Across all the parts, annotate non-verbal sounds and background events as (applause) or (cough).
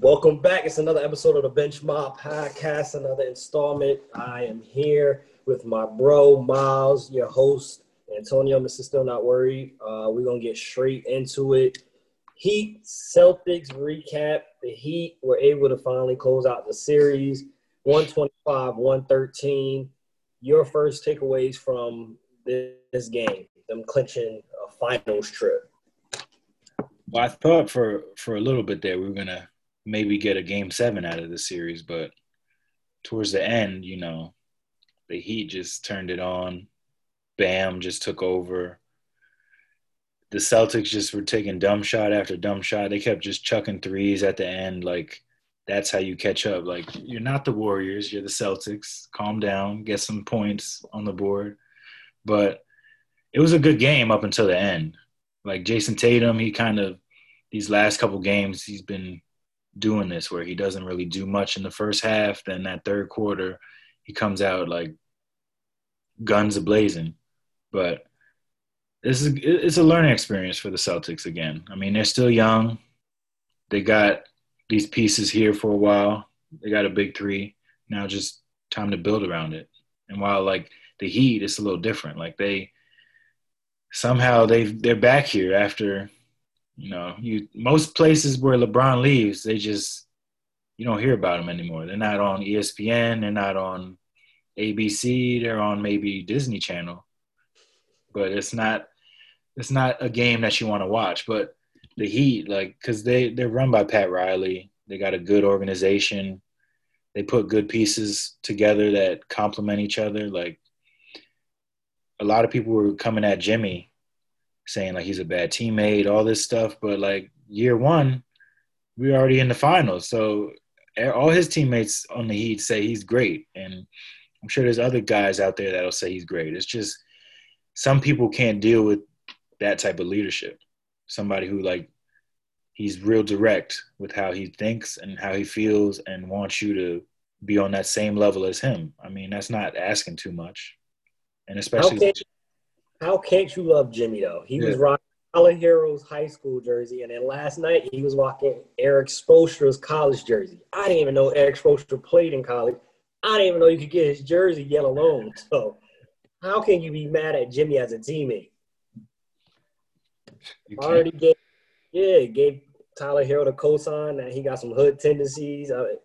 Welcome back. It's another episode of the Bench Mob Podcast, another installment. I am here with my bro Miles, your host, Antonio. Mr. Still Not Worried. Uh, we're gonna get straight into it. Heat Celtics recap. The Heat were able to finally close out the series 125 113. Your first takeaways from this game, them clinching a finals trip. Well, I thought for for a little bit there we were gonna maybe get a game seven out of the series, but towards the end, you know, the Heat just turned it on. Bam just took over. The Celtics just were taking dumb shot after dumb shot. They kept just chucking threes at the end. Like that's how you catch up. Like you're not the Warriors, you're the Celtics. Calm down, get some points on the board. But it was a good game up until the end. Like Jayson Tatum, he kind of these last couple games he's been doing this where he doesn't really do much in the first half. Then that third quarter, he comes out like guns a blazing. But this is it's a learning experience for the Celtics again. I mean, they're still young. They got these pieces here for a while. They got a big three. Now just time to build around it. And while like the Heat, it's a little different. Like they somehow they they're back here after you know, you most places where LeBron leaves, they just you don't hear about them anymore. They're not on ESPN. They're not on ABC. They're on maybe Disney Channel, but it's not it's not a game that you want to watch. But the Heat, like, because they they're run by Pat Riley. They got a good organization. They put good pieces together that complement each other. Like a lot of people were coming at Jimmy saying like he's a bad teammate, all this stuff. But like year one, we're already in the finals. So all his teammates on the Heat say he's great. And I'm sure there's other guys out there that'll say he's great. It's just some people can't deal with that type of leadership. Somebody who like he's real direct with how he thinks and how he feels and wants you to be on that same level as him. I mean, that's not asking too much. And especially how can't you love Jimmy though? He yeah. was rocking Tyler Herro's high school jersey, and then last night he was rocking Erik Spoelstra's college jersey. I didn't even know Erik Spoelstra played in college. I didn't even know you could get his jersey yet alone. (laughs) So, how can you be mad at Jimmy as a teammate? You Already gave, yeah, gave Tyler Herro the cosign that he got some hood tendencies. I mean,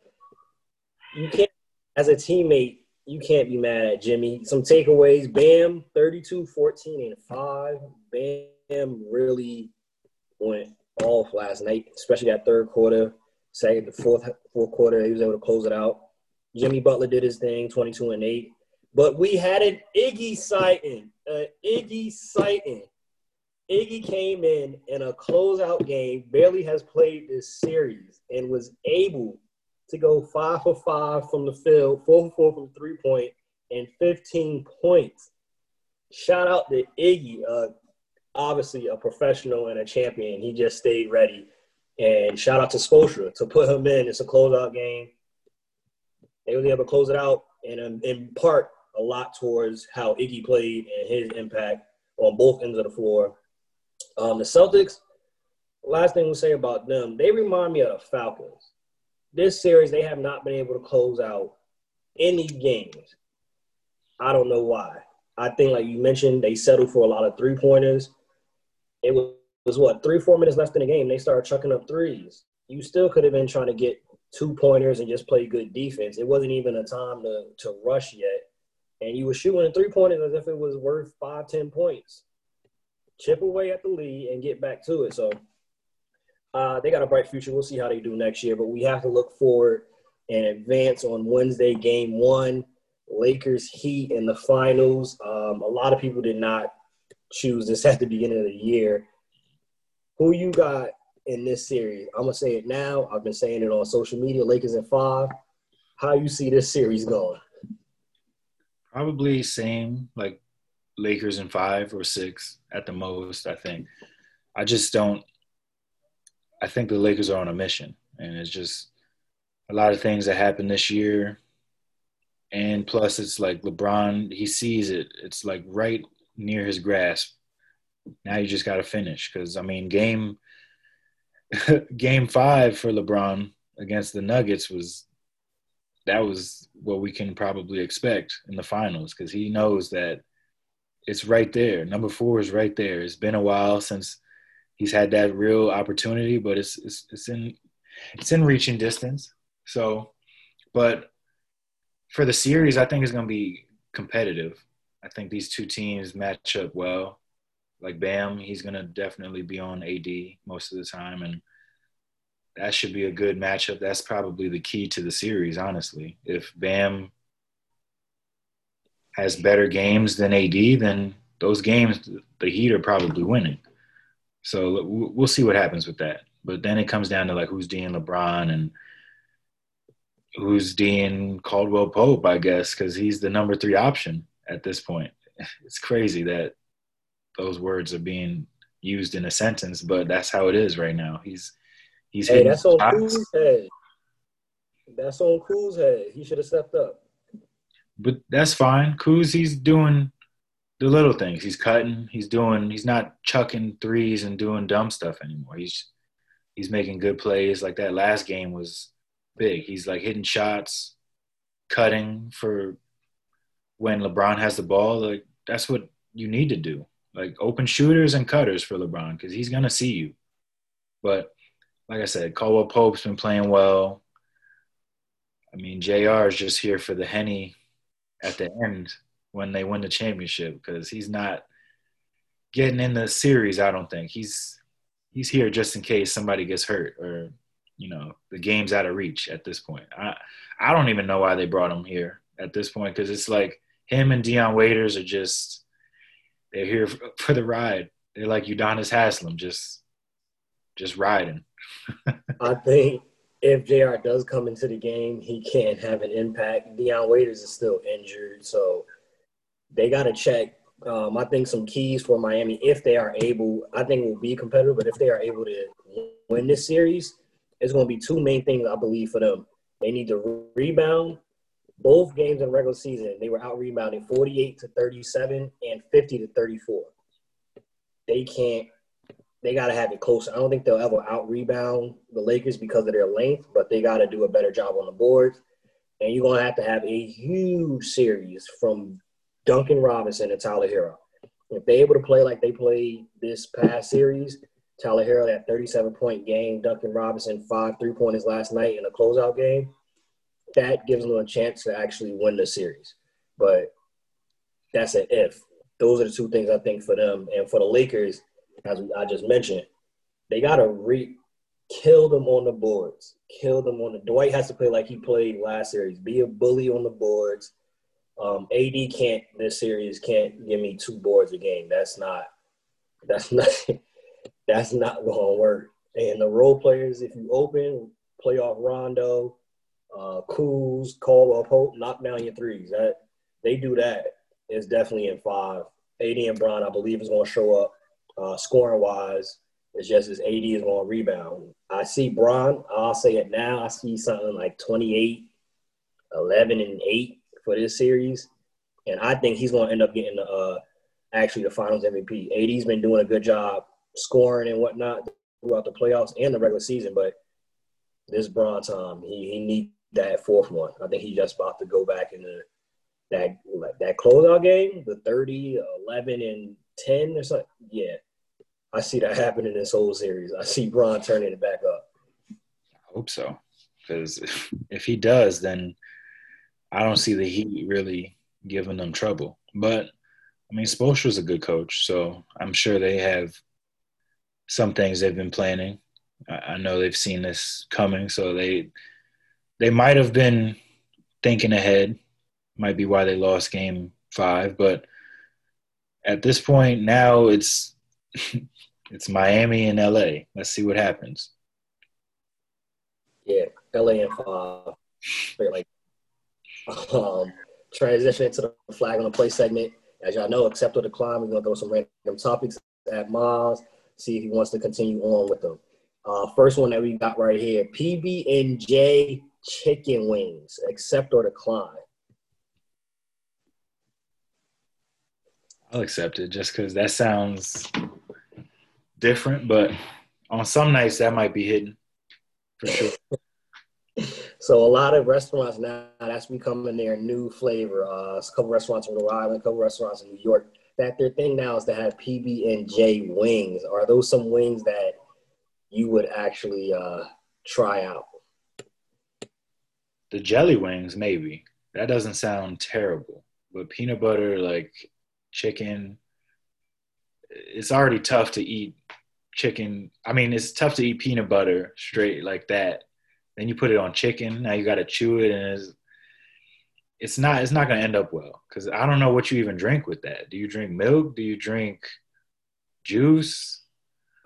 you can't, as a teammate, you can't be mad at Jimmy. Some takeaways Bam, 32, 14, and 5. Bam really went off last night, especially that third quarter. Second, the fourth fourth quarter, he was able to close it out. Jimmy Butler did his thing, 22 and 8. But we had an Iggy sighting, an Iggy sighting. Iggy came in in a closeout game, barely has played this series, and was able to go five for five from the field, four for four from three point, and 15 points. Shout out to Iggy, uh, obviously a professional and a champion. He just stayed ready. And shout out to Spoelstra to put him in. It's a closeout game. They were able to close it out, and um, in part, a lot towards how Iggy played and his impact on both ends of the floor. Um, the Celtics, last thing we'll say about them, they remind me of the Falcons this series they have not been able to close out any games. I don't know why. I think, like you mentioned, they settled for a lot of three pointers. It was, was what three, four minutes left in the game. They started chucking up threes. You still could have been trying to get two pointers and just play good defense. It wasn't even a time to to rush yet, and you were shooting three pointers as if it was worth five, ten points. Chip away at the lead and get back to it. So uh, they got a bright future. We'll see how they do next year, but we have to look forward and advance on Wednesday, game one. Lakers Heat in the finals. Um, a lot of people did not choose this (laughs) at the beginning of the year. Who you got in this series? I'm gonna say it now. I've been saying it on social media. Lakers in five. How you see this series going? Probably same like Lakers in five or six at the most. I think. I just don't. I think the Lakers are on a mission, and it's just a lot of things that happened this year. And plus, it's like LeBron, he sees it. It's like right near his grasp. Now you just got to finish because I mean, game (laughs) game five for LeBron against the Nuggets was that was what we can probably expect in the finals because he knows that it's right there. Number four is right there. It's been a while since he's had that real opportunity, but it's it's, it's in it's in reaching distance. So, but for the series, I think it's going to be competitive. I think these two teams match up well. Like Bam, he's going to definitely be on AD most of the time, and that should be a good matchup. That's probably the key to the series, honestly. If Bam has better games than AD, then those games, the Heat are probably winning. So we'll see what happens with that. But then it comes down to like who's Dean LeBron and who's Dean Caldwell Pope, I guess, because he's the number three option at this point. (laughs) It's crazy that those words are being used in a sentence, but that's how it is right now. He's he's hey, that's on Kuz's head. That's on Kuz's head. He should have stepped up. But that's fine. Kuz, he's doing the little things. He's cutting. He's doing. He's not chucking threes and doing dumb stuff anymore. He's he's making good plays. Like that last game was big. He's like hitting shots, cutting for when LeBron has the ball. Like that's what you need to do. Like open shooters and cutters for LeBron because he's gonna see you. But like I said, Caldwell Pope's been playing well. I mean, Jr. is just here for the henny at the end when they win the championship because he's not getting in the series. I don't think he's he's here just in case somebody gets hurt or you know the game's out of reach at this point. I I don't even know why they brought him here at this point because it's like him and Dion Waiters are just they're here for the ride. They're like Udonis Haslem, just just riding. (laughs) I think if JR does come into the game, he can't have an impact. Dion Waiters is still injured, so they got to check. Um, I think some keys for Miami, if they are able, I think will be competitive. But if they are able to win this series, it's going to be two main things I believe for them. They need to rebound. Both games in regular season, they were out rebounding 48 to 37 and 50 to 34. They can't. They got to have it close. I don't think they'll ever out rebound the Lakers because of their length, but they got to do a better job on the boards. And you're going to have to have a huge series from Duncan Robinson and Tyler Herro. If they're able to play like they played this past series, Tyler Herro that 37 point game, Duncan Robinson five three pointers last night in a closeout game, that gives them a chance to actually win the series. But that's an if. Those are the two things I think for them and for the Lakers, as I just mentioned, they gotta re kill them on the boards, kill them on the. Dwight has to play like he played last series, be a bully on the boards um, AD can't this series can't give me two boards a game. That's not that's (laughs) not that's not gonna work. And the role players, if you open playoff Rondo, uh, Kuz, Caldwell Pope, knock down your threes. That they do that. It's definitely in five. AD and Bron, I believe, is going to show up uh, scoring wise. It's just as AD is going to rebound. I see Bron. I'll say it now. I see something like 28, 11, and 8 for this series, and I think he's going to end up getting uh, actually the Finals MVP. AD's been doing a good job scoring and whatnot throughout the playoffs and the regular season, but this Bron time, he he needs that fourth one. I think he's just about to go back into that like that closeout game, the 30, 11, and 10 or something. Yeah, I see that happening in this whole series. I see Bron turning it back up. I hope so, because if he does, then – I don't see the Heat really giving them trouble. But I mean, Spoelstra's a good coach, so I'm sure they have some things they've been planning. I know they've seen this coming, so they they might have been thinking ahead. Might be why they lost Game Five, but at this point now it's (laughs) it's Miami and LA. Let's see what happens. Yeah, LA and five. Like um, transition into the flag on the play segment. As y'all know, accept or decline. We're gonna go some random topics at Miles, see if he wants to continue on with them. Uh, first one that we got right here: PB and J chicken wings. Accept or decline. I'll accept it just because that sounds different, but on some nights that might be hidden for sure. (laughs) So a lot of restaurants now that's becoming their new flavor. Uh, a couple restaurants in Rhode Island, a couple restaurants in New York. That their thing now is to have PB and J wings. Are those some wings that you would actually uh, try out? The jelly wings, maybe. That doesn't sound terrible. But peanut butter, like chicken, it's already tough to eat chicken. I mean, it's tough to eat peanut butter straight like that. Then you put it on chicken. Now you got to chew it, and it's it's not it's not going to end up well because I don't know what you even drink with that. Do you drink milk? Do you drink juice?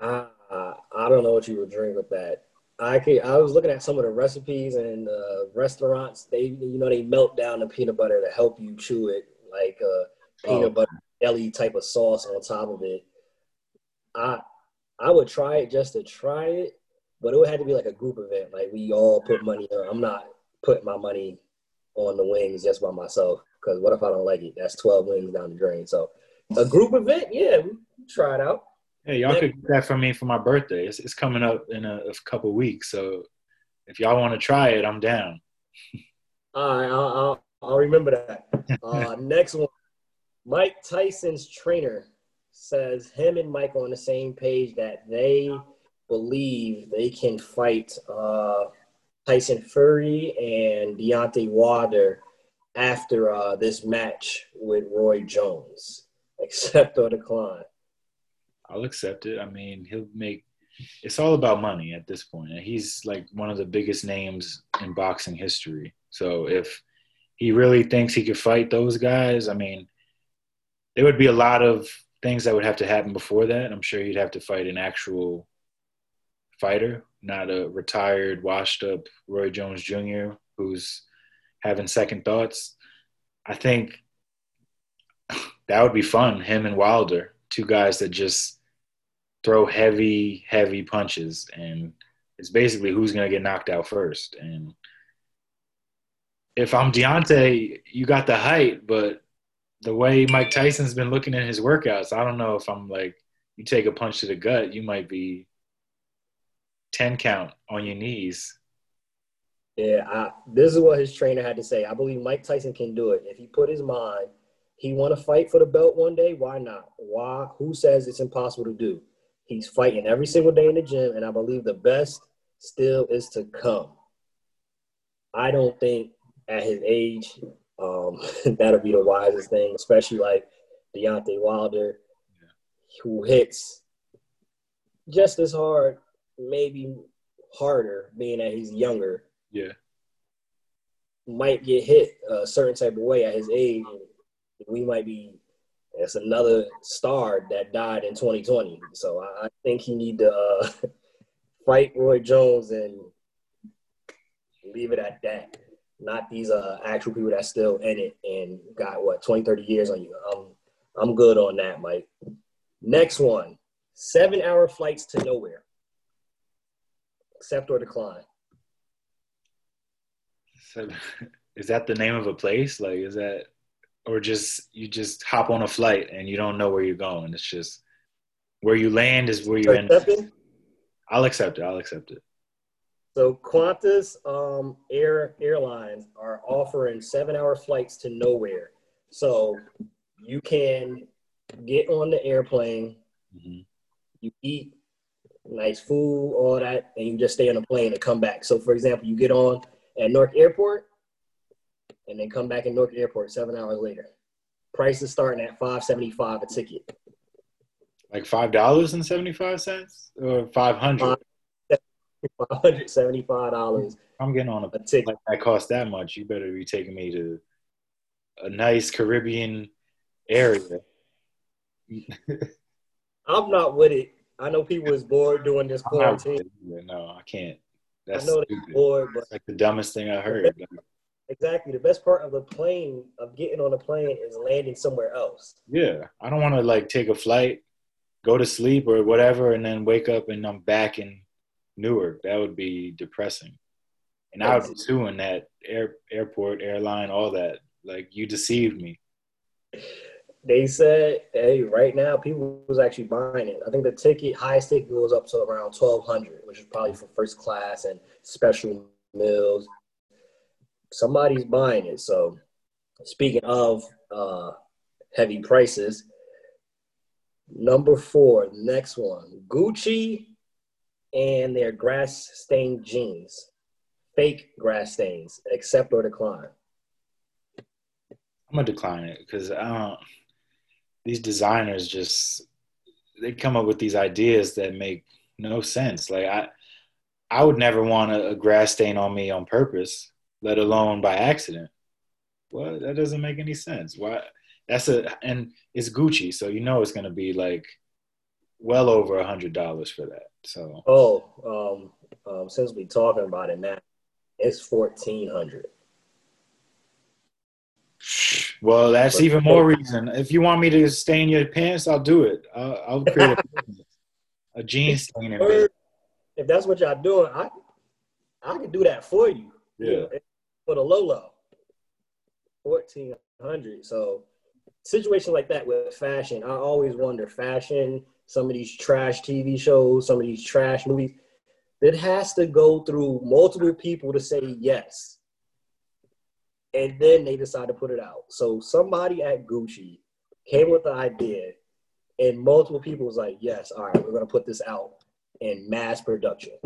Uh, I don't know what you would drink with that. I could, I was looking at some of the recipes and uh, restaurants. They you know they melt down the peanut butter to help you chew it, like uh, peanut oh. butter jelly type of sauce on top of it. I I would try it just to try it, but it would have to be like a group event. Like we all put money on. I'm not putting my money on the wings just by myself because what if I don't like it? That's 12 wings down the drain. So a group event, yeah, we try it out. Hey, y'all could get that for me for my birthday. It's, it's coming up in a, a couple weeks. So if y'all want to try it, I'm down. (laughs) All right, I'll, I'll, I'll remember that. Uh, (laughs) next one, Mike Tyson's trainer says him and Mike on the same page that they believe they can fight uh, Tyson Fury and Deontay Wilder after uh, this match with Roy Jones. Accept or decline? I'll accept it. I mean, he'll make. It's all about money at this point, he's like one of the biggest names in boxing history. So if he really thinks he could fight those guys, I mean, there would be a lot of things that would have to happen before that. I'm sure he'd have to fight an actual fighter, not a retired, washed up Roy Jones Jr. who's having second thoughts. I think that would be fun. Him and Wilder, two guys that just throw heavy, heavy punches, and it's basically who's gonna get knocked out first. And if I'm Deontay, you got the height, but the way Mike Tyson's been looking at his workouts, I don't know if I'm like, you take a punch to the gut, you might be 10 count on your knees. Yeah, I, this is what his trainer had to say. I believe Mike Tyson can do it. If he put his mind, he want to fight for the belt one day, why not? Why? Who says it's impossible to do? He's fighting every single day in the gym, and I believe the best still is to come. I don't think at his age um, (laughs) that'll be the wisest thing, especially like Deontay Wilder, yeah. who hits just as hard, maybe harder, being that he's younger. Yeah. Might get hit a certain type of way at his age. We might be it's another star that died in 2020. So I, I think he need to uh, (laughs) fight Roy Jones and leave it at that not these uh, actual people that's still in it and got what 20, 30 years on you. I'm I'm good on that, Mike. Next one, seven hour flights to nowhere. Accept or decline. So, (laughs) is that the name of a place? Like, is that, or just you just hop on a flight and you don't know where you're going? It's just where you land is where you end. Up. I'll accept it. I'll accept it. So Qantas um, Air Airlines are offering seven-hour flights to nowhere. So you can get on the airplane, mm-hmm. you eat nice food, all that, and you just stay on the plane and come back. So, for example, you get on at Newark Airport, and then come back in Newark Airport seven hours later. Price is starting at five seventy five a ticket. Like five dollars and seventy five cents, or five hundred. $175. I'm getting on a, a ticket like that costs that much. You better be taking me to a nice Caribbean area. I'm not with it. I know people is bored doing this quarantine. No, I can't. That's I know they're bored, but like the dumbest thing I heard. exactly. The best part of the plane, of getting on a plane, is landing somewhere else. Yeah, I don't want to like take a flight, go to sleep or whatever, and then wake up and I'm back in Newark. That would be depressing. And I was suing that air, airport, airline, all that. Like you deceived me. They said, hey, right now people was actually buying it. I think the ticket, highest ticket goes up to around twelve hundred, which is probably for first class and special meals. somebody's buying it. So speaking of uh, heavy prices, number four, next one, Gucci and their grass stained jeans, fake grass stains, accept or decline. I'm gonna decline it because I don't. These designers just they come up with these ideas that make no sense. Like I, I would never want a, a grass stain on me on purpose, let alone by accident. Well, that doesn't make any sense. Why? That's a and it's Gucci, so you know it's gonna be like well over a hundred dollars for that. So oh, um, um, since we're talking about it now, it's fourteen hundred. Well, that's but, even more reason. If you want me to stain your pants, I'll do it. I'll, I'll create a, (laughs) a jean stain. If that's what y'all doing, I I can do that for you. Yeah. For the low low, fourteen hundred. So situation like that with fashion, I always wonder fashion. Some of these trash TV shows, some of these trash movies, it has to go through multiple people to say yes and then they decide to put it out. So somebody at Gucci came with the idea, and multiple people was like, "Yes, all right, we're gonna put this out in mass production."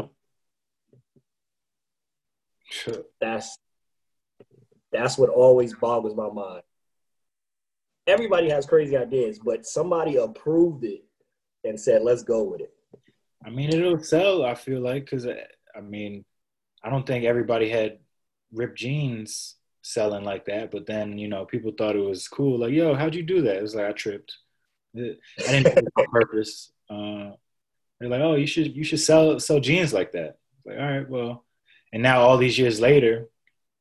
Sure. That's that's what always boggles my mind. Everybody has crazy ideas, but somebody approved it and said, "Let's go with it." I mean, it'll sell. I feel like because uh, I mean, I don't think everybody had ripped jeans selling like that. But then, you know, people thought it was cool. Like, yo, how'd you do that? It was like I tripped. I didn't do it on purpose. Uh, they're like, oh, you should you should sell sell jeans like that. Like, all right, well, and now all these years later,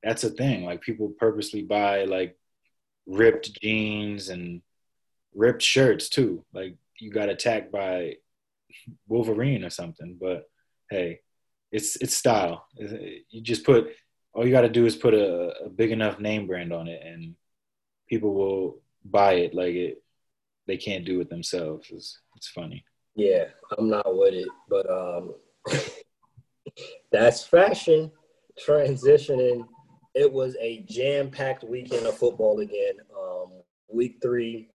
that's a thing. Like people purposely buy like ripped jeans and ripped shirts too. Like you got attacked by Wolverine or something. But hey, it's it's style. You just put all you got to do is put a, a, big enough name brand on it and people will buy it. Like it they can't do it themselves. It's, it's funny. Yeah i'm not with it but um (laughs) that's fashion transitioning. It was a jam-packed weekend of football again. Um week three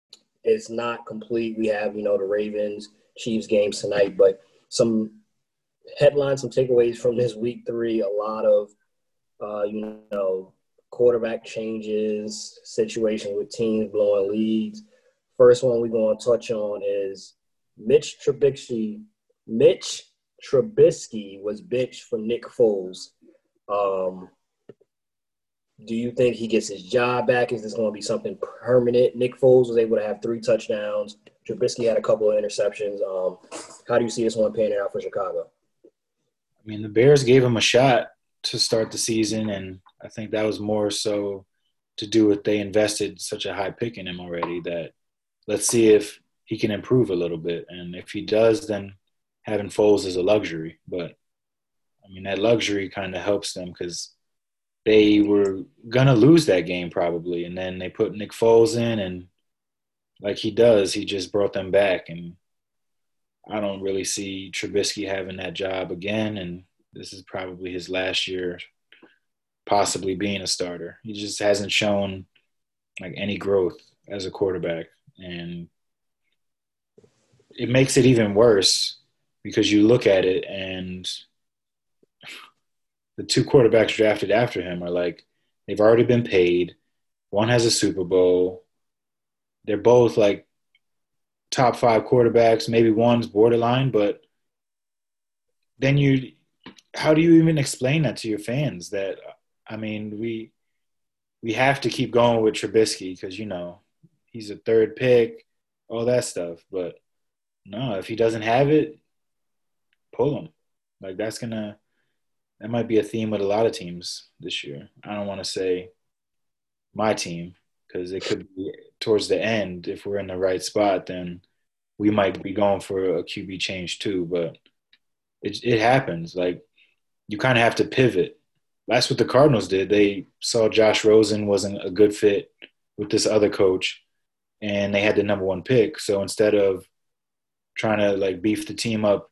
is not complete. We have you know the ravens chiefs games tonight but some headlines some takeaways from this week three a lot of uh, you know, quarterback changes, situation with teams blowing leads. First one we're going to touch on is Mitch Trubisky. Mitch Trubisky was benched for Nick Foles. Um, do you think he gets his job back? Is this going to be something permanent? Nick Foles was able to have three touchdowns. Trubisky had a couple of interceptions. Um, how do you see this one panning out for Chicago? I mean, the Bears gave him a shot to start the season, and I think that was more so to do with they invested such a high pick in him already that let's see if he can improve a little bit, and if he does, then having Foles is a luxury. But I mean, that luxury kind of helps them because they were gonna lose that game probably, and then they put Nick Foles in, and like he does, he just brought them back, and I don't really see Trubisky having that job again, and this is probably his last year, possibly being a starter. He just hasn't shown like any growth as a quarterback, and it makes it even worse because you look at it and the two quarterbacks drafted after him are like they've already been paid. One has a Super Bowl. They're both like top five quarterbacks. Maybe one's borderline, but then you how do you even explain that to your fans? That I mean, we we have to keep going with Trubisky because you know he's a third pick, all that stuff. But no, if he doesn't have it, pull him. Like that's gonna that might be a theme with a lot of teams this year. I don't want to say my team because it could be towards the end if we're in the right spot, then we might be going for a QB change too. But it it happens. Like you kind of have to pivot. That's what the Cardinals did. They saw Josh Rosen wasn't a good fit with this other coach, and they had the number one pick. So instead of trying to like beef the team up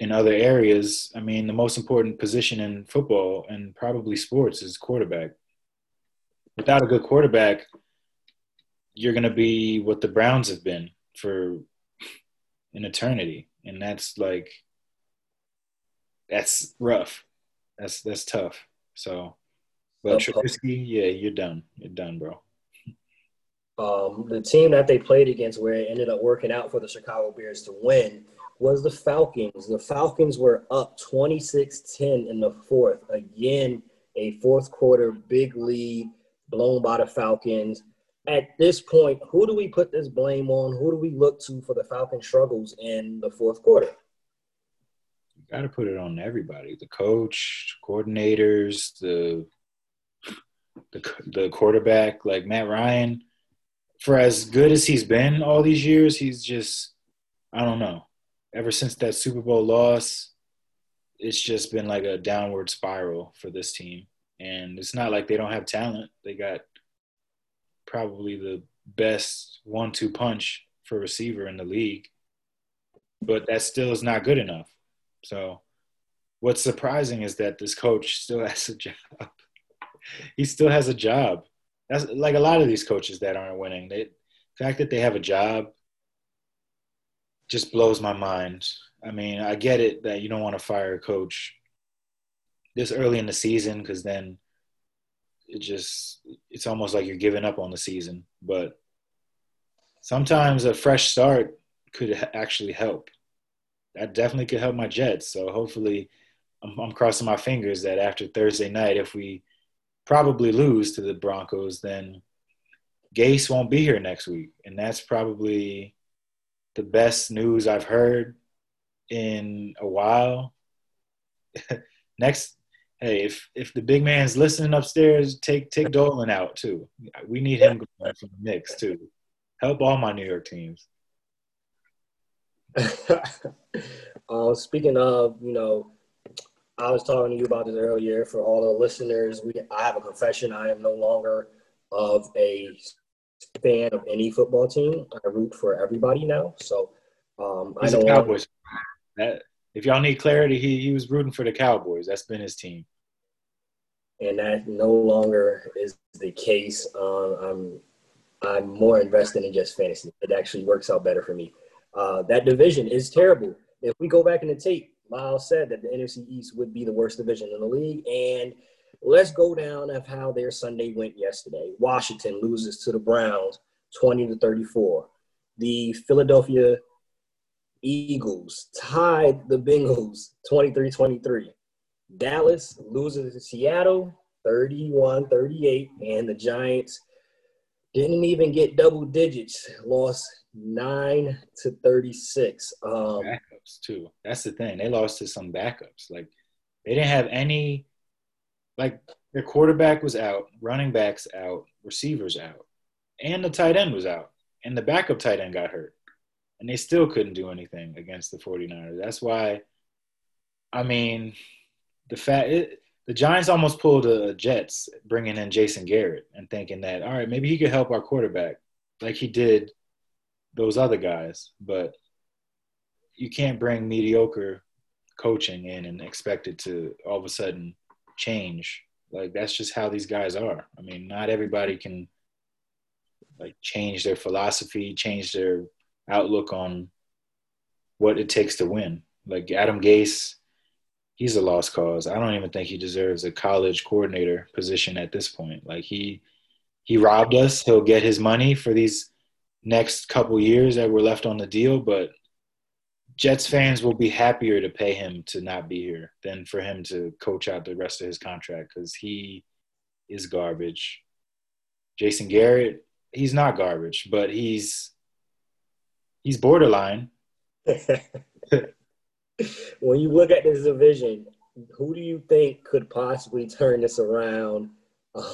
in other areas, I mean, the most important position in football and probably sports is quarterback. Without a good quarterback, you're going to be what the Browns have been for an eternity, and that's like that's rough. That's that's tough. So, but Trubisky, yeah, you're done. You're done, bro. Um, the team that they played against, where it ended up working out for the Chicago Bears to win, was the Falcons. The Falcons were up 26-10 in the fourth. Again, a fourth quarter big lead blown by the Falcons. At this point, who do we put this blame on? Who do we look to for the Falcon struggles in the fourth quarter? Got to put it on everybody: the coach, coordinators, the the the quarterback. Like Matt Ryan, for as good as he's been all these years, he's just I don't know. Ever since that Super Bowl loss, it's just been like a downward spiral for this team. And it's not like they don't have talent. They got probably the best one-two punch for receiver in the league, but that still is not good enough. So, what's surprising is that this coach still (laughs) has a job. he still has a job that's like a lot of these coaches that aren't winning. They, the fact that they have a job just blows my mind. I mean, I get it that you don't want to fire a coach this early in the season because then it just it's almost like you're giving up on the season. But sometimes a fresh start could actually help. That definitely could help my Jets. So hopefully, I'm, I'm crossing my fingers that after Thursday night, if we probably lose to the Broncos, then Gase won't be here next week. And that's probably the best news I've heard in a while. (laughs) next hey, if if the big man's listening upstairs, take take Dolan out too. We need him going from the mix too. Help all my New York teams. (laughs) uh, speaking of, you know, I was talking to you about this earlier. For all the listeners, we I have a confession. I am no longer of a fan of any football team. I root for everybody now. So um, He's I know Cowboys. That if y'all need clarity, he he was rooting for the Cowboys. That's been his team. And that no longer is the case. Um, I'm I'm more invested in just fantasy. It actually works out better for me. Uh, that division is terrible. If we go back in the tape, Miles said that the NFC East would be the worst division in the league. And let's go down of how their Sunday went yesterday. Washington loses to the Browns 20 to 34. The Philadelphia Eagles tied the Bengals 23 23. Dallas loses to Seattle 31 38. And the Giants didn't even get double digits, lost 9 to 36. Um, backups, too. That's the thing. They lost to some backups. Like, they didn't have any, like, their quarterback was out, running backs out, receivers out, and the tight end was out. And the backup tight end got hurt and they still couldn't do anything against the 49ers. That's why, I mean, the fact it, the Giants almost pulled a Jets bringing in Jason Garrett and thinking that all right, maybe he could help our quarterback like he did those other guys, but you can't bring mediocre coaching in and expect it to all of a sudden change. Like that's just how these guys are. I mean, not everybody can like change their philosophy, change their outlook on what it takes to win. Like Adam Gase, he's a lost cause. I don't even think he deserves a college coordinator position at this point. Like he he robbed us. He'll get his money for these next couple years that were left on the deal, but Jets fans will be happier to pay him to not be here than for him to coach out the rest of his contract because he is garbage. Jason Garrett, he's not garbage, but he's he's borderline. (laughs) (laughs) when you look at this division, who do you think could possibly turn this around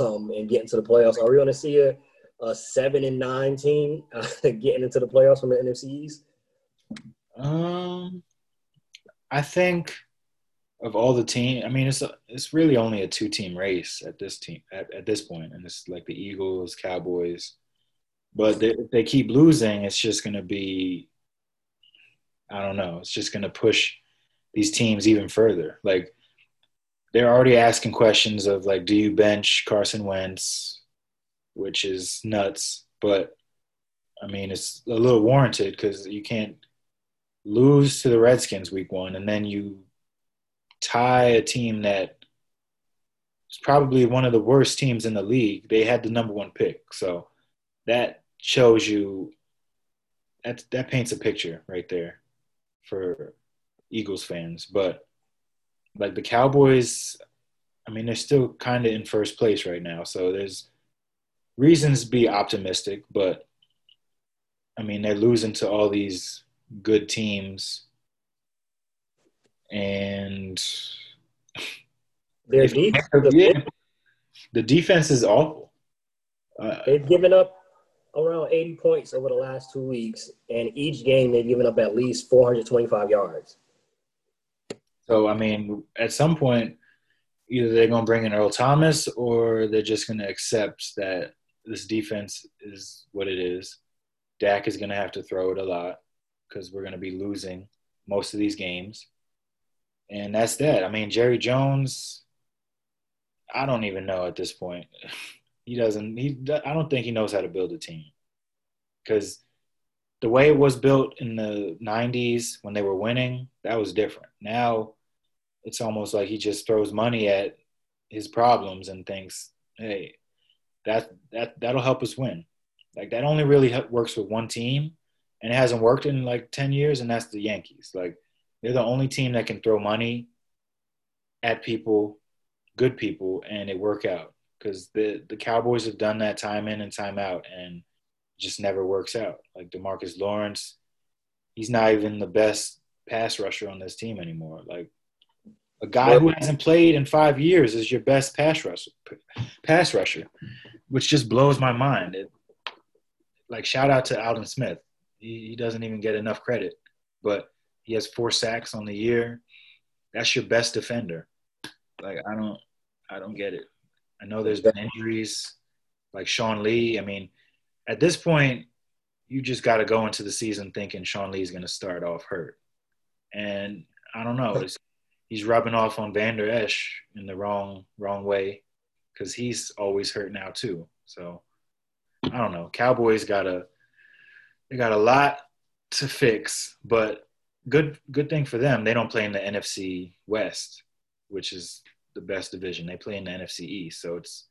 um, and get into the playoffs? Are we going to see a, a seven and nine team uh, (laughs) getting into the playoffs from the NFC East? Um, I think of all the team, I mean, it's a, it's really only a two team race at this team at, at this point, and it's like the Eagles, Cowboys, but they, if they keep losing, it's just going to be, I don't know, it's just going to push these teams even further. Like they're already asking questions of like, do you bench Carson Wentz, which is nuts, but I mean it's a little warranted because you can't lose to the Redskins week one and then you tie a team that is probably one of the worst teams in the league. They had the number one pick, so that shows you that that paints a picture right there for Eagles fans. But like the Cowboys, I mean, they're still kind of in first place right now, so there's reasons to be optimistic. But I mean, they're losing to all these good teams, and (laughs) their defense, yeah, the defense is awful. Uh, they've given up around 80 points over the last two weeks, and each game they've given up at least 425 yards. So, I mean, at some point, either they're going to bring in Earl Thomas or they're just going to accept that this defense is what it is. Dak is going to have to throw it a lot because we're going to be losing most of these games. And that's that. I mean, Jerry Jones, I don't even know at this point. (laughs) He doesn't. He. I don't think he knows how to build a team because the way it was built in the '90s when they were winning, that was different. Now it's almost like he just throws money at his problems and thinks, "Hey, that that that'll help us win." Like that only really works with one team, and it hasn't worked in like ten years, and that's the Yankees. Like they're the only team that can throw money at people, good people, and it work out because the the Cowboys have done that time in and time out, and just never works out. Like Demarcus Lawrence, he's not even the best pass rusher on this team anymore. Like a guy who hasn't played in five years is your best pass rusher, pass rusher, which just blows my mind. It, like shout out to Aldon Smith, he, he doesn't even get enough credit, but he has four sacks on the year. That's your best defender. Like I don't, I don't get it. I know there's been injuries like Sean Lee. I mean, at this point, you just got to go into the season thinking Sean Lee is going to start off hurt. And I don't know. he's rubbing off on Vander Esch in the wrong wrong way because he's always hurt now too. So I don't know. Cowboys got a they got a lot to fix, but good good thing for them. They don't play in the NFC West, which is the best division. They play in the NFC East, so it's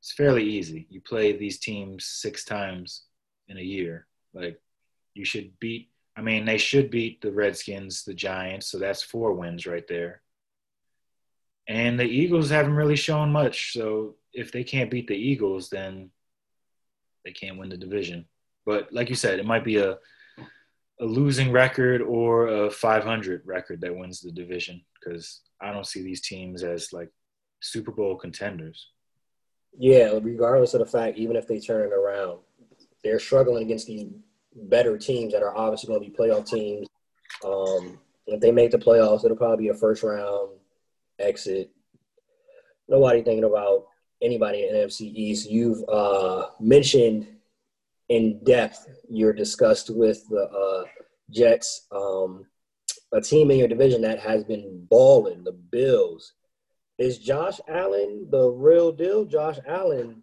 it's fairly easy. You play these teams six times in a year. Like you should beat. I mean, they should beat the Redskins, the Giants, so that's four wins right there. And the Eagles haven't really shown much, so if they can't beat the Eagles, then they can't win the division. But like you said, it might be a a losing record or a 500 record that wins the division because I don't see these teams as like Super Bowl contenders. Yeah, regardless of the fact, even if they turn it around, they're struggling against these better teams that are obviously going to be playoff teams. Um, if they make the playoffs, it'll probably be a first round exit. Nobody thinking about anybody in NFC East. You've uh, mentioned in depth your discussed with the uh, Jets. Um, a team in your division that has been balling, the Bills. Is Josh Allen the real deal? Josh Allen,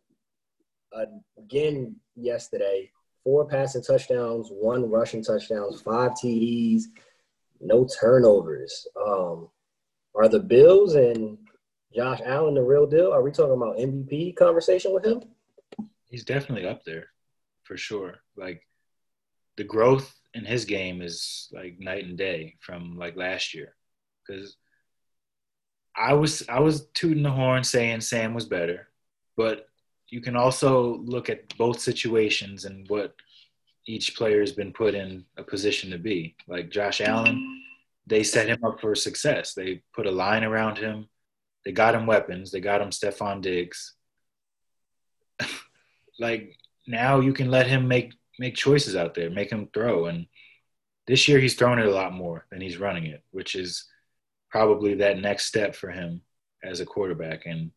again yesterday, four passing touchdowns, one rushing touchdowns, five TDs, no turnovers. Um, are the Bills and Josh Allen the real deal? Are we talking about MVP conversation with him? He's definitely up there, for sure. Like the growth in his game is like night and day from like last year because I was I was tooting the horn saying Sam was better, but you can also look at both situations and what each player has been put in a position to be. Like Josh Allen, they set him up for success. They put a line around him. They got him weapons. They got him Stefon Diggs. (laughs) like now you can let him make make choices out there, make him throw. And this year he's throwing it a lot more than he's running it, which is probably that next step for him as a quarterback. And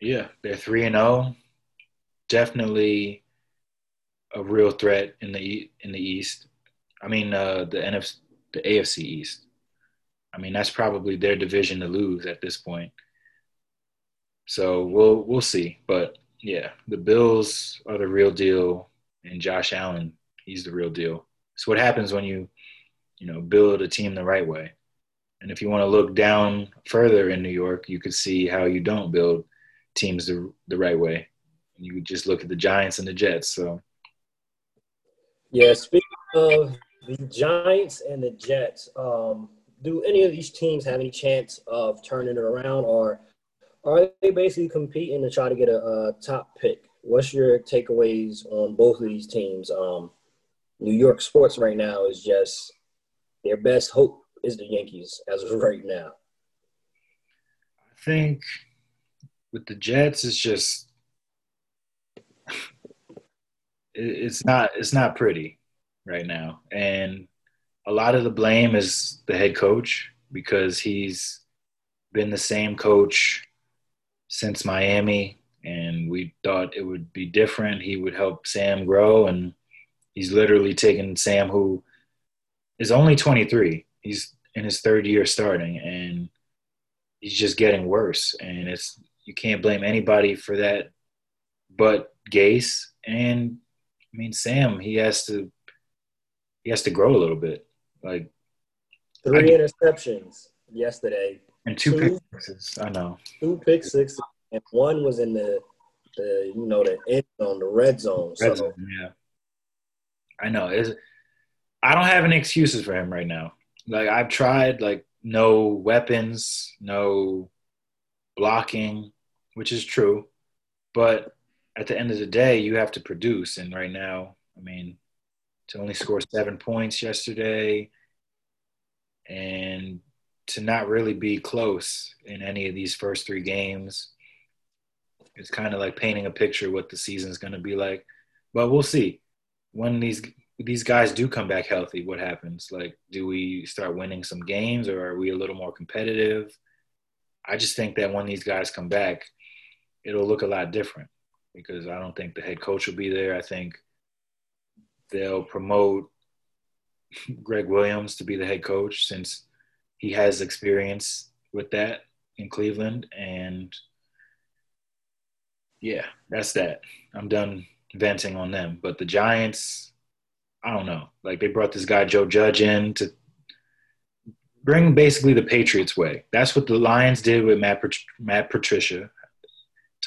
yeah, they're three and zero. Oh. Definitely a real threat in the in the East. I mean, uh, the NFC, the AFC East. I mean, that's probably their division to lose at this point. So we'll we'll see. But yeah, the Bills are the real deal, and Josh Allen, he's the real deal. It's what happens when you, you know, build a team the right way. And if you want to look down further in New York, you could see how you don't build teams the, the right way. You just look at the Giants and the Jets. So, yeah. Speaking of the Giants and the Jets, um, do any of these teams have any chance of turning it around, or are they basically competing to try to get a, a top pick? What's your takeaways on both of these teams? Um, New York sports right now is just their best hope is the Yankees as of right now. I think with the Jets, it's just it's not it's not pretty right now, and a lot of the blame is the head coach because he's been the same coach since Miami, and we thought it would be different. He would help Sam grow, and he's literally taken Sam, who is only 23. He's in his third year starting, and he's just getting worse. And it's you can't blame anybody for that, but Gase. And I mean, Sam, he has to he has to grow a little bit. Like three I, interceptions yesterday, and two, two pick sixes. I know two pick sixes, and one was in the the you know the end zone, the red zone. Red so. zone, yeah. I know. It's, I don't have any excuses for him right now. Like I've tried, like no weapons, no blocking, which is true, but at the end of the day, you have to produce. And right now, I mean, to only score seven points yesterday and to not really be close in any of these first three games. It's kind of like painting a picture what the season's going to be like. But we'll see. When these these guys do come back healthy, what happens? Like, do we start winning some games or are we a little more competitive? I just think that when these guys come back, it'll look a lot different because I don't think the head coach will be there. I think they'll promote (laughs) Gregg Williams to be the head coach since he has experience with that in Cleveland. And yeah, that's that. I'm done venting on them. But the Giants, I don't know. Like they brought this guy Joe Judge in to bring basically the Patriots way. That's what the Lions did with Matt Matt Patricia.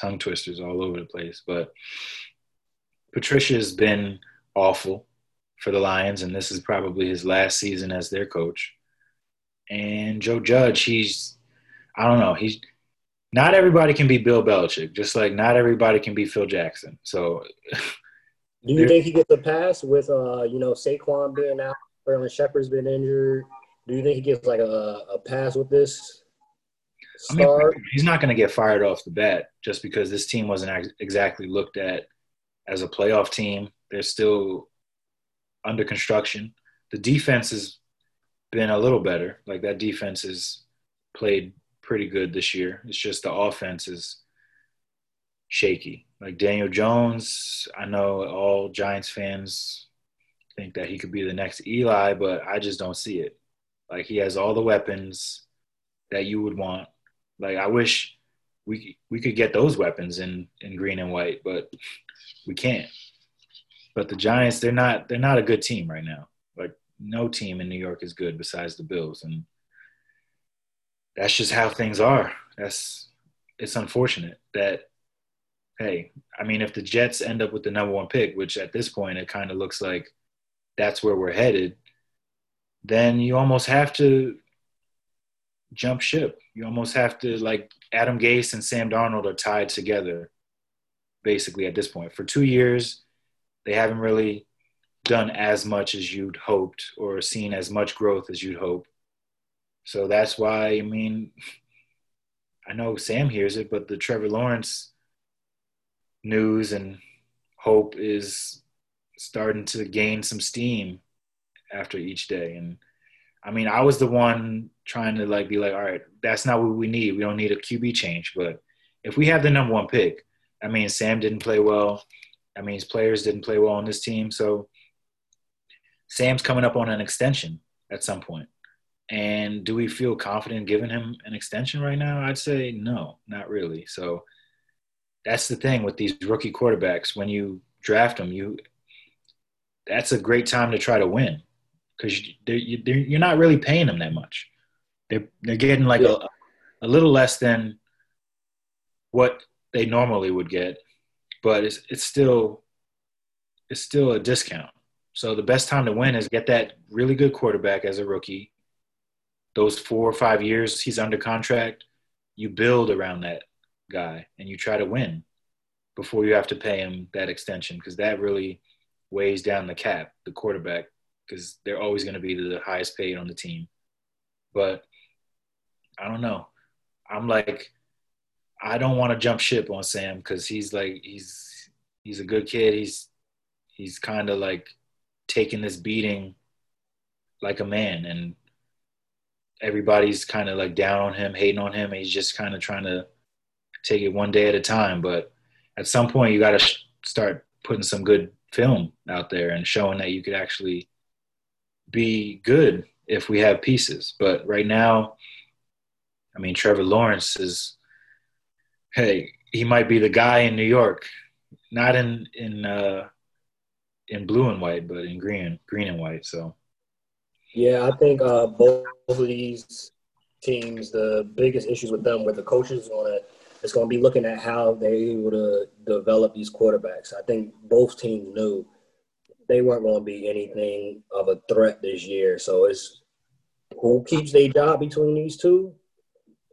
Tongue twisters all over the place, but Patricia has been awful for the Lions, and this is probably his last season as their coach. And Joe Judge, he's, I don't know, he's not everybody can be Bill Belichick, just like not everybody can be Phil Jackson. So, do you (laughs) think he gets a pass with, uh, you know, Saquon being out, Sterling Shepard's been injured? Do you think he gets like a, a pass with this? I mean, he's not going to get fired off the bat just because this team wasn't exactly looked at as a playoff team. They're still under construction. The defense has been a little better. Like that defense has played pretty good this year. It's just the offense is shaky. Like Daniel Jones, I know all Giants fans think that he could be the next Eli, but I just don't see it. Like he has all the weapons that you would want. Like I wish we we could get those weapons in in green and white, but we can't. But the Giants, they're not they're not a good team right now. Like no team in New York is good besides the Bills, and that's just how things are. That's it's unfortunate that hey, I mean, if the Jets end up with the number one pick, which at this point it kind of looks like that's where we're headed, then you almost have to jump ship. You almost have to like Adam Gase and Sam Darnold are tied together, basically at this point. For two years, they haven't really done as much as you'd hoped or seen as much growth as you'd hope. So that's why, I mean, I know Sam hears it, but the Trevor Lawrence news and hope is starting to gain some steam after each day. And I mean, I was the one trying to like be like, all right, that's not what we need. We don't need a QB change. But if we have the number one pick, I mean, Sam didn't play well. That means players didn't play well on this team. So Sam's coming up on an extension at some point. And do we feel confident giving him an extension right now? I'd say no, not really. So that's the thing with these rookie quarterbacks. When you draft them, you that's a great time to try to win because you're not really paying them that much. They're they're getting like yeah. a, a little less than what they normally would get, but it's it's still it's still a discount. So the best time to win is get that really good quarterback as a rookie. Those four or five years he's under contract, you build around that guy and you try to win before you have to pay him that extension because that really weighs down the cap, the quarterback, because they're always going to be the highest paid on the team. But I don't know. I'm like, I don't want to jump ship on Sam because he's like he's he's a good kid. He's he's kind of like taking this beating like a man, and everybody's kind of like down on him, hating on him. he's just kind of trying to take it one day at a time. But at some point, you got to sh- start putting some good film out there and showing that you could actually be good if we have pieces. But right now, I mean, Trevor Lawrence is, hey, he might be the guy in New York, not in in uh, in blue and white, but in green, green and white. So, yeah, I think uh, both of these teams, the biggest issues with them, with the coaches on it, it's going to be looking at how they're able to develop these quarterbacks. I think both teams knew they weren't going to be anything of a threat this year. So it's who keeps their job between these two.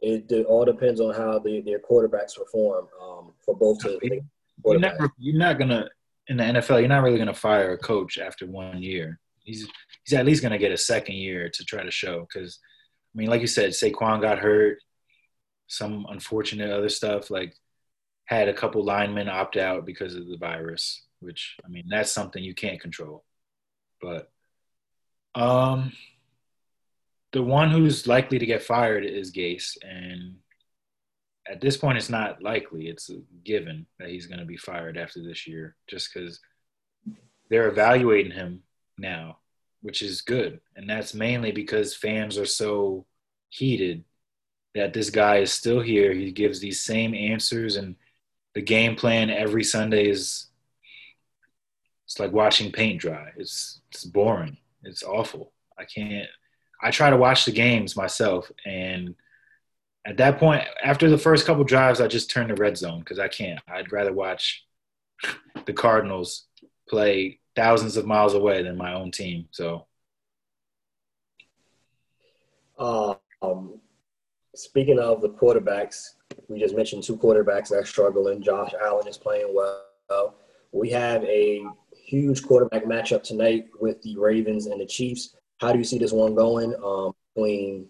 It, it all depends on how the, their quarterbacks perform um, for both teams. You're, never, you're not gonna in the NFL. You're not really gonna fire a coach after one year. He's he's at least gonna get a second year to try to show because I mean, like you said, Saquon got hurt some unfortunate other stuff like had a couple linemen opt out because of the virus which i mean that's something you can't control but um the one who's likely to get fired is Gase and at this point it's not likely it's given that he's going to be fired after this year just cuz they're evaluating him now which is good and that's mainly because fans are so heated that this guy is still here. He gives these same answers, and the game plan every Sunday is it's like watching paint dry. It's it's boring. It's awful. I can't. I try to watch the games myself, and at that point, after the first couple drives, I just turn to red zone because I can't. I'd rather watch the Cardinals play thousands of miles away than my own team. So. Uh, um, speaking of the quarterbacks, we just mentioned two quarterbacks that are struggling. Josh Allen is playing well. We have a huge quarterback matchup tonight with the Ravens and the Chiefs. How do you see this one going um, between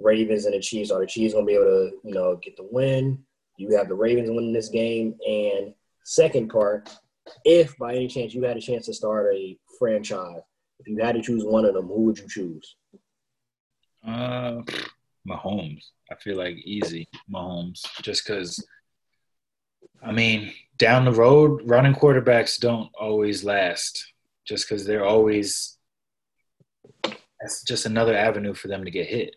Ravens and the Chiefs? Are the Chiefs going to be able to, you know, get the win? You have the Ravens winning this game? And second part, if by any chance you had a chance to start a franchise, if you had to choose one of them, who would you choose? Uh, Mahomes. I feel like easy Mahomes, just because. I mean, down the road, running quarterbacks don't always last, just because they're always. That's just another avenue for them to get hit.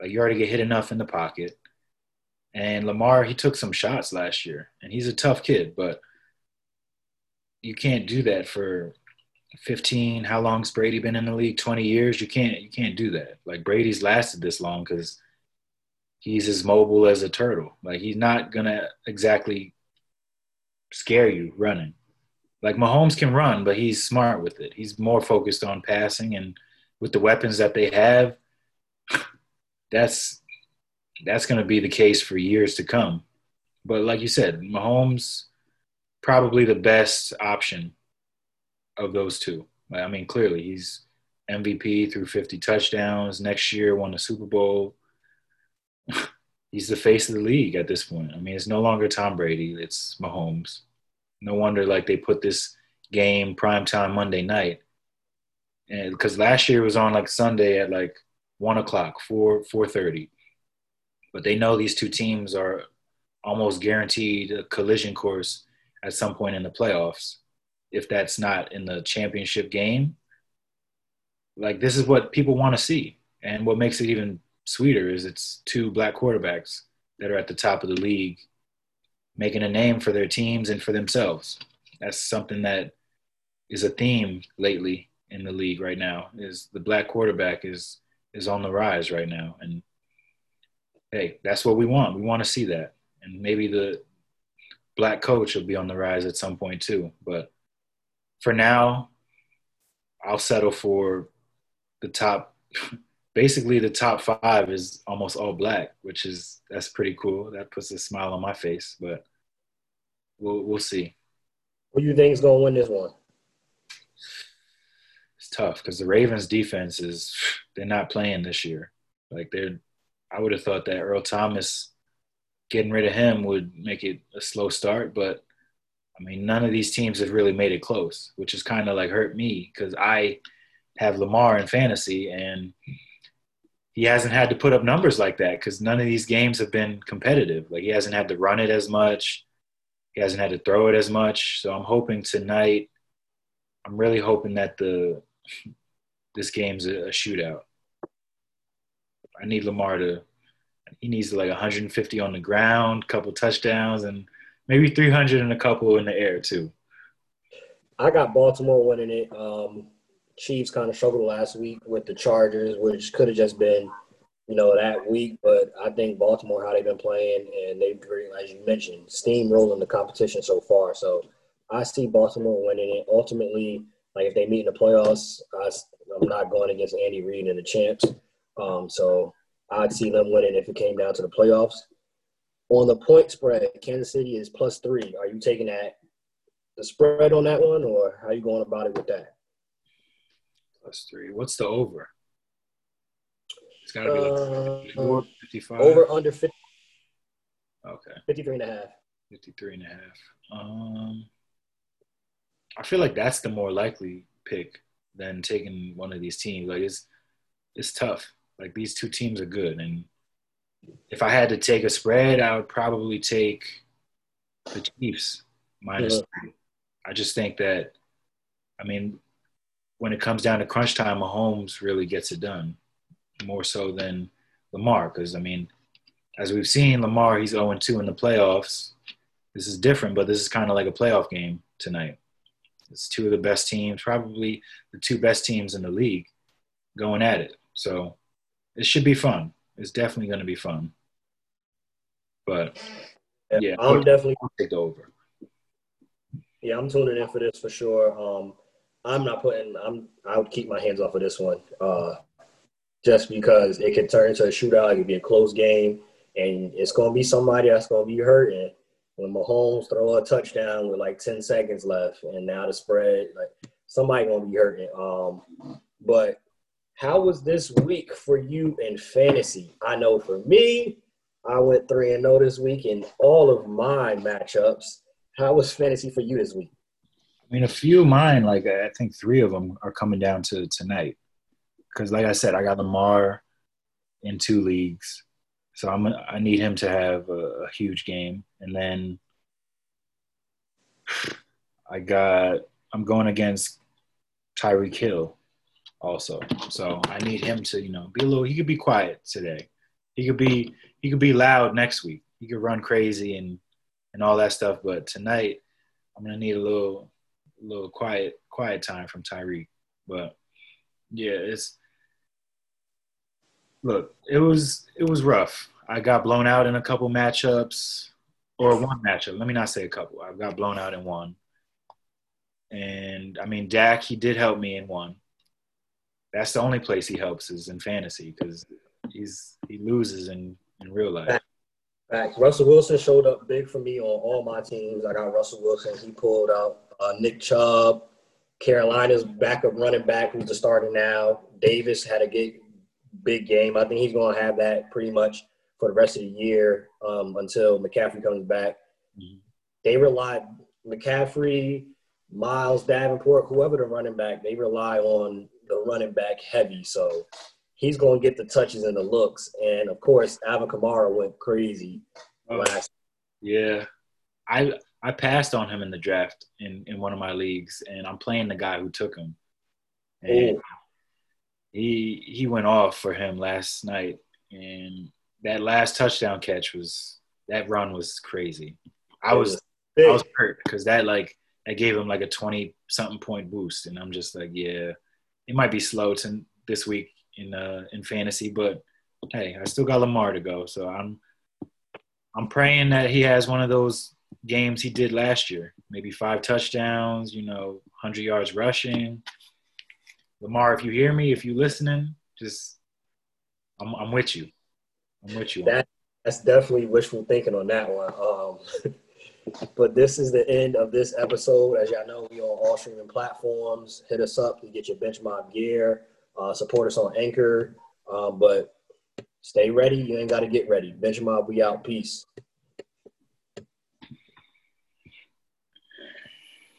Like you already get hit enough in the pocket, and Lamar he took some shots last year, and he's a tough kid, but you can't do that for 15 how long's brady been in the league 20 years you can't you can't do that like brady's lasted this long because he's as mobile as a turtle. Like he's not gonna exactly scare you running. Like Mahomes can run, but he's smart with it. He's more focused on passing and with the weapons that they have, that's that's gonna be the case for years to come. But like you said, Mahomes probably the best option of those two. I mean, clearly he's MVP through 50 touchdowns. Next year, won the Super Bowl (sighs) he's the face of the league at this point. I mean, it's no longer Tom Brady; it's Mahomes. No wonder like they put this game prime time Monday night, and because last year was on like Sunday at like one o'clock, four four thirty. But they know these two teams are almost guaranteed a collision course at some point in the playoffs. If that's not in the championship game, like this is what people want to see. And what makes it even sweeter is it's two black quarterbacks that are at the top of the league making a name for their teams and for themselves. That's something that is a theme lately in the league right now is the black quarterback is is on the rise right now. And hey that's what we want. We want to see that. And maybe the black coach will be on the rise at some point too. But for now i'll settle for the top (laughs) basically the top five is almost all black which is that's pretty cool. That puts a smile on my face but we'll we'll see. Who do you think is going to win this one tough because the Ravens defense is (sighs) they're not playing this year. Like they're I would have thought that Earl Thomas getting rid of him would make it a slow start, but I mean none of these teams have really made it close, which is kind of like hurt me because I have Lamar in fantasy and he hasn't had to put up numbers like that because none of these games have been competitive. Like he hasn't had to run it as much. He hasn't had to throw it as much. So I'm hoping tonight I'm really hoping that the this game's a, a shootout. I need Lamar to he needs like 150 on the ground, couple touchdowns, and maybe 300 and a couple in the air too. I got Baltimore winning it. Um, Chiefs kind of struggled last week with the Chargers, which could have just been, you know, that week. But I think Baltimore, how they've been playing, and they've, as you mentioned, steamrolling the competition so far. So I see Baltimore winning it. Ultimately, like if they meet in the playoffs, I, am not going against Andy Reid and the champs. Um, so I'd see them winning if it came down to the playoffs. On the point spread, Kansas City is plus three. Are you taking that the spread on that one, or how are you going about it with that? Plus three. What's the over? It's got to be like 54, 55. Over under 50. Okay. 53 and a half. 53 and a half. Um, I feel like that's the more likely pick than taking one of these teams. Like it's it's tough. Like these two teams are good, and if I had to take a spread, I would probably take the Chiefs minus yeah. three. I just think that, I mean, when it comes down to crunch time, Mahomes really gets it done more so than Lamar. Because I mean, as we've seen, Lamar he's 0 2 in the playoffs. This is different, but this is kind of like a playoff game tonight. It's two of the best teams, probably the two best teams in the league going at it. So it should be fun. It's definitely going to be fun. But yeah, I'm definitely take over. Yeah, I'm tuning in for this for sure. Um, I'm not putting. I'm. I would keep my hands off of this one, uh, just because it could turn into a shootout. It could be a close game, and it's going to be somebody that's going to be hurt. When Mahomes throw a touchdown with like 10 seconds left and now the spread, like somebody gonna be hurting. Um, but how was this week for you in fantasy? I know for me, I went three and zero oh this week in all of my matchups. How was fantasy for you this week? I mean, a few mine, like I think three of them are coming down to tonight. Because, like I said, I got Lamar in two leagues. So I'm I need him to have a, a huge game, and then I got I'm going against Tyreek Hill also. So I need him to you know be a little. He could be quiet today. He could be he could be loud next week. He could run crazy and and all that stuff. But tonight I'm gonna need a little little quiet quiet time from Tyreek. But yeah, it's look, it was it was rough. I got blown out in a couple matchups, or one matchup. Let me not say a couple. I've got blown out in one. And I mean, Dak, he did help me in one. That's the only place he helps is in fantasy because he's he loses in in real life. Back. Russell Wilson showed up big for me on all my teams. I got Russell Wilson. He pulled out uh, Nick Chubb, Carolina's backup running back, who's the starter now. Davis had a big game. I think he's going to have that pretty much for the rest of the year um, until McCaffrey comes back. Mm-hmm. They rely McCaffrey, Miles Davenport, whoever the running back, they rely on the running back heavy. So he's going to get the touches and the looks. And of course, Alvin Kamara went crazy oh, last. Yeah, I I passed on him in the draft in in one of my leagues, and I'm playing the guy who took him. And Ooh he he went off for him last night, and that last touchdown catch was that run was crazy. I was I was hurt because that like that gave him like a twenty something point boost, and I'm just like, yeah, it might be slow to this week in uh in fantasy, but hey, I still got Lamar to go, so I'm I'm praying that he has one of those games he did last year, maybe five touchdowns, you know, hundred yards rushing. Lamar, if you hear me, if you listening, just I'm I'm with you. I'm with you. That that's definitely wishful thinking on that one. Um, (laughs) but this is the end of this episode. As y'all know, we on all streaming platforms. Hit us up to get your bench mob gear. Uh, support us on Anchor. Um, but stay ready. You ain't got to get ready. Bench mob, we out. Peace.